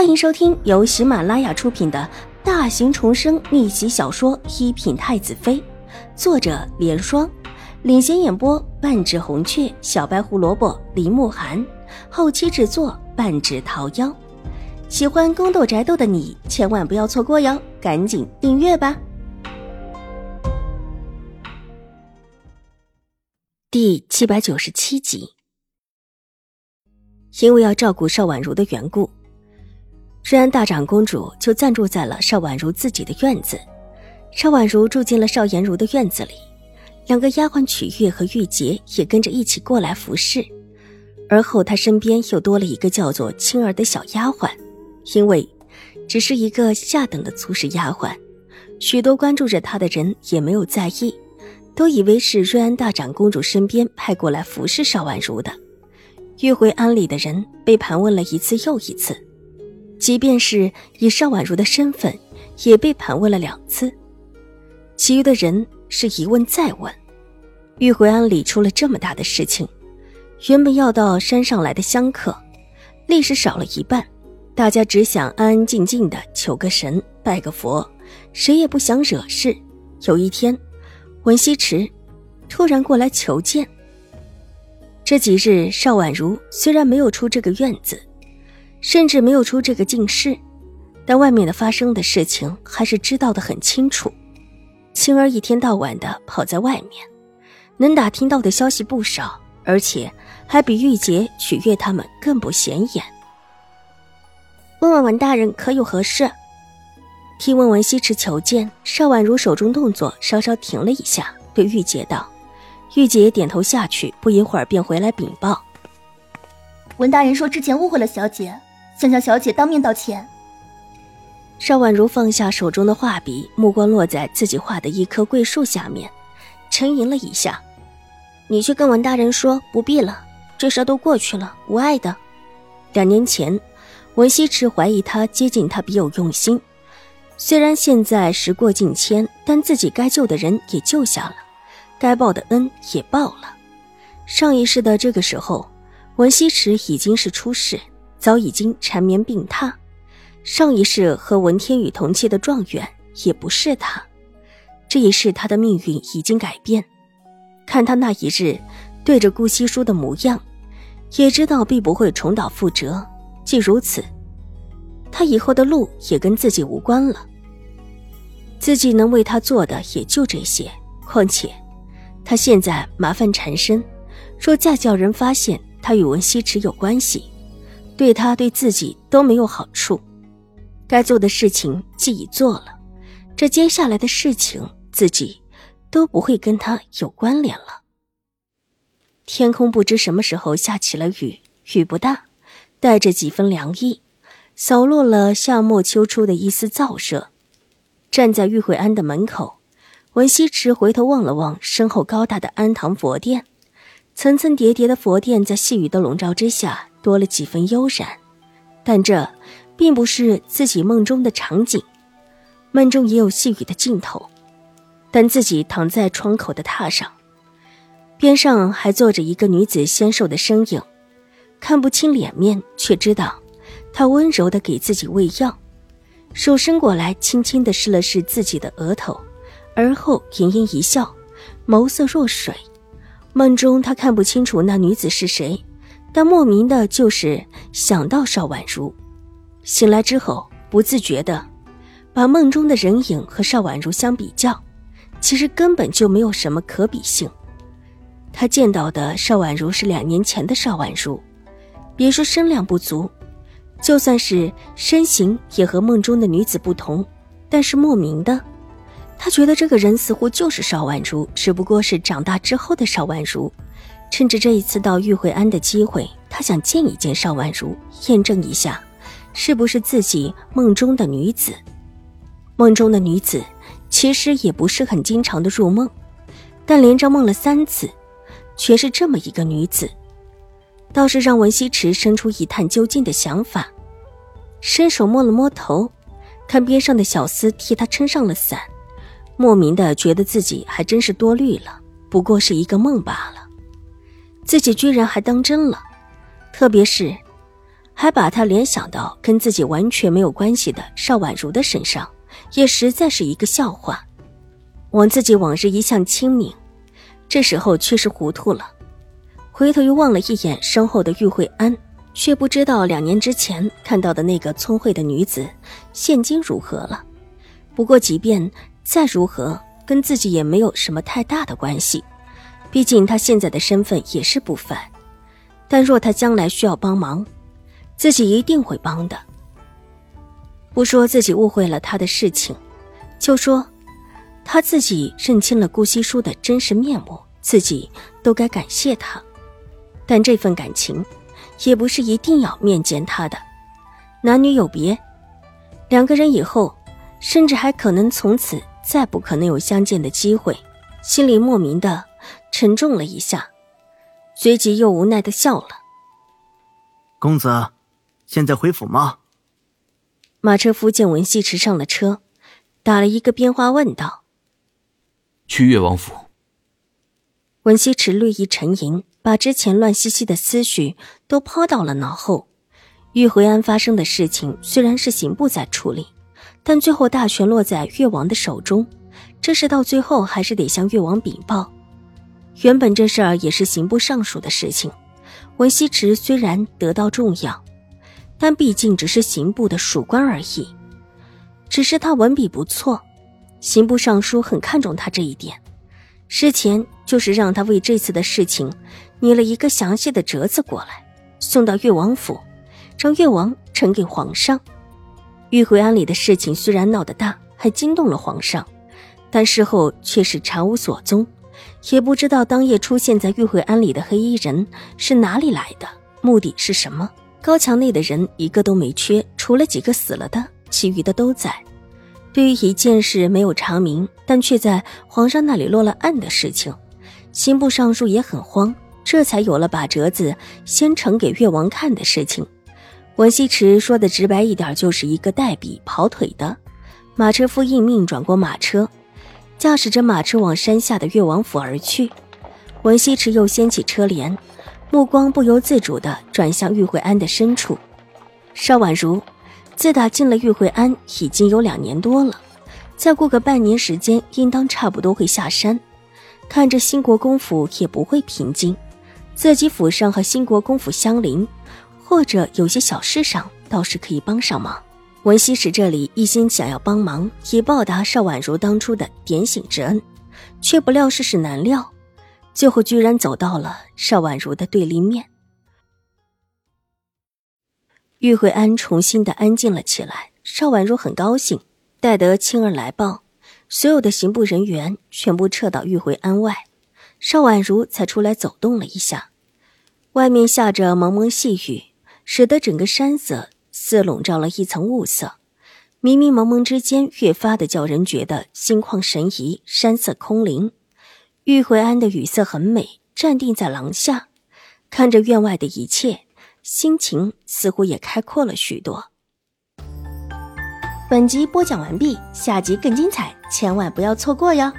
欢迎收听由喜马拉雅出品的大型重生逆袭小说《一品太子妃》，作者：莲霜，领衔演播：半指红雀、小白胡萝卜、林慕寒，后期制作：半指桃夭。喜欢宫斗宅斗的你千万不要错过哟，赶紧订阅吧！第七百九十七集，因为要照顾邵婉如的缘故。瑞安大长公主就暂住在了邵婉如自己的院子，邵婉如住进了邵颜如的院子里，两个丫鬟曲月和玉洁也跟着一起过来服侍。而后她身边又多了一个叫做青儿的小丫鬟，因为只是一个下等的粗使丫鬟，许多关注着她的人也没有在意，都以为是瑞安大长公主身边派过来服侍邵婉如的。约回安里的人被盘问了一次又一次。即便是以邵婉如的身份，也被盘问了两次。其余的人是一问再问。玉回庵里出了这么大的事情，原本要到山上来的香客，历时少了一半。大家只想安安静静的求个神、拜个佛，谁也不想惹事。有一天，文西池突然过来求见。这几日，邵婉如虽然没有出这个院子。甚至没有出这个进室，但外面的发生的事情还是知道的很清楚。青儿一天到晚的跑在外面，能打听到的消息不少，而且还比玉洁、曲月他们更不显眼。问问文大人可有何事？听闻文西池求见，邵婉如手中动作稍稍停了一下，对玉洁道：“玉洁点头下去，不一会儿便回来禀报。文大人说之前误会了小姐。”想向小姐当面道歉。邵婉如放下手中的画笔，目光落在自己画的一棵桂树下面，沉吟了一下：“你去跟文大人说，不必了，这事都过去了，无碍的。两年前，文西池怀疑他接近他别有用心。虽然现在时过境迁，但自己该救的人也救下了，该报的恩也报了。上一世的这个时候，文西池已经是出世。”早已经缠绵病榻，上一世和文天宇同期的状元也不是他，这一世他的命运已经改变。看他那一日对着顾惜书的模样，也知道必不会重蹈覆辙。既如此，他以后的路也跟自己无关了。自己能为他做的也就这些。况且，他现在麻烦缠身，若再叫人发现他与文西池有关系，对他对自己都没有好处，该做的事情既已做了，这接下来的事情自己都不会跟他有关联了。天空不知什么时候下起了雨，雨不大，带着几分凉意，扫落了夏末秋初的一丝燥热。站在玉慧庵的门口，文西池回头望了望身后高大的安堂佛殿，层层叠叠的佛殿在细雨的笼罩之下。多了几分悠然，但这并不是自己梦中的场景。梦中也有细雨的尽头，但自己躺在窗口的榻上，边上还坐着一个女子纤瘦的身影，看不清脸面，却知道她温柔的给自己喂药，手伸过来，轻轻的试了试自己的额头，而后盈盈一笑，眸色若水。梦中他看不清楚那女子是谁。但莫名的就是想到邵婉如，醒来之后不自觉的把梦中的人影和邵婉如相比较，其实根本就没有什么可比性。他见到的邵婉如是两年前的邵婉如，别说身量不足，就算是身形也和梦中的女子不同。但是莫名的，他觉得这个人似乎就是邵婉如，只不过是长大之后的邵婉如。趁着这一次到玉慧庵的机会，他想见一见邵婉如，验证一下，是不是自己梦中的女子。梦中的女子其实也不是很经常的入梦，但连着梦了三次，全是这么一个女子，倒是让文西池生出一探究竟的想法。伸手摸了摸头，看边上的小厮替他撑上了伞，莫名的觉得自己还真是多虑了，不过是一个梦罢了。自己居然还当真了，特别是还把他联想到跟自己完全没有关系的邵婉如的身上，也实在是一个笑话。往自己往日一向清明，这时候却是糊涂了。回头又望了一眼身后的玉慧安，却不知道两年之前看到的那个聪慧的女子，现今如何了。不过，即便再如何，跟自己也没有什么太大的关系。毕竟他现在的身份也是不凡。但若他将来需要帮忙，自己一定会帮的。不说自己误会了他的事情，就说他自己认清了顾惜书的真实面目，自己都该感谢他。但这份感情，也不是一定要面见他的。男女有别，两个人以后，甚至还可能从此再不可能有相见的机会。心里莫名的沉重了一下，随即又无奈的笑了。公子。现在回府吗？马车夫见文西池上了车，打了一个边话问道：“去越王府。”文西池略一沉吟，把之前乱兮兮的思绪都抛到了脑后。玉回安发生的事情虽然是刑部在处理，但最后大权落在越王的手中，这事到最后还是得向越王禀报。原本这事儿也是刑部尚书的事情，文西池虽然得到重要。但毕竟只是刑部的属官而已，只是他文笔不错，刑部尚书很看重他这一点，事前就是让他为这次的事情拟了一个详细的折子过来，送到越王府，让越王呈给皇上。玉回庵里的事情虽然闹得大，还惊动了皇上，但事后却是查无所踪，也不知道当夜出现在玉回庵里的黑衣人是哪里来的，目的是什么。高墙内的人一个都没缺，除了几个死了的，其余的都在。对于一件事没有查明，但却在皇上那里落了案的事情，刑部尚书也很慌，这才有了把折子先呈给越王看的事情。文西池说的直白一点，就是一个代笔跑腿的。马车夫应命转过马车，驾驶着马车往山下的越王府而去。文西池又掀起车帘。目光不由自主地转向玉慧安的深处。邵婉如，自打进了玉慧安已经有两年多了，再过个半年时间，应当差不多会下山。看着兴国公府也不会平静，自己府上和兴国公府相邻，或者有些小事上倒是可以帮上忙。文西使这里一心想要帮忙，以报答邵婉如当初的点醒之恩，却不料世事难料。最后居然走到了邵婉如的对立面。玉慧安重新的安静了起来。邵婉如很高兴，待得青儿来报，所有的刑部人员全部撤到玉慧安外，邵婉如才出来走动了一下。外面下着蒙蒙细雨，使得整个山色似笼罩了一层雾色，迷迷蒙蒙之间，越发的叫人觉得心旷神怡，山色空灵。玉回安的语色很美，站定在廊下，看着院外的一切，心情似乎也开阔了许多。本集播讲完毕，下集更精彩，千万不要错过哟。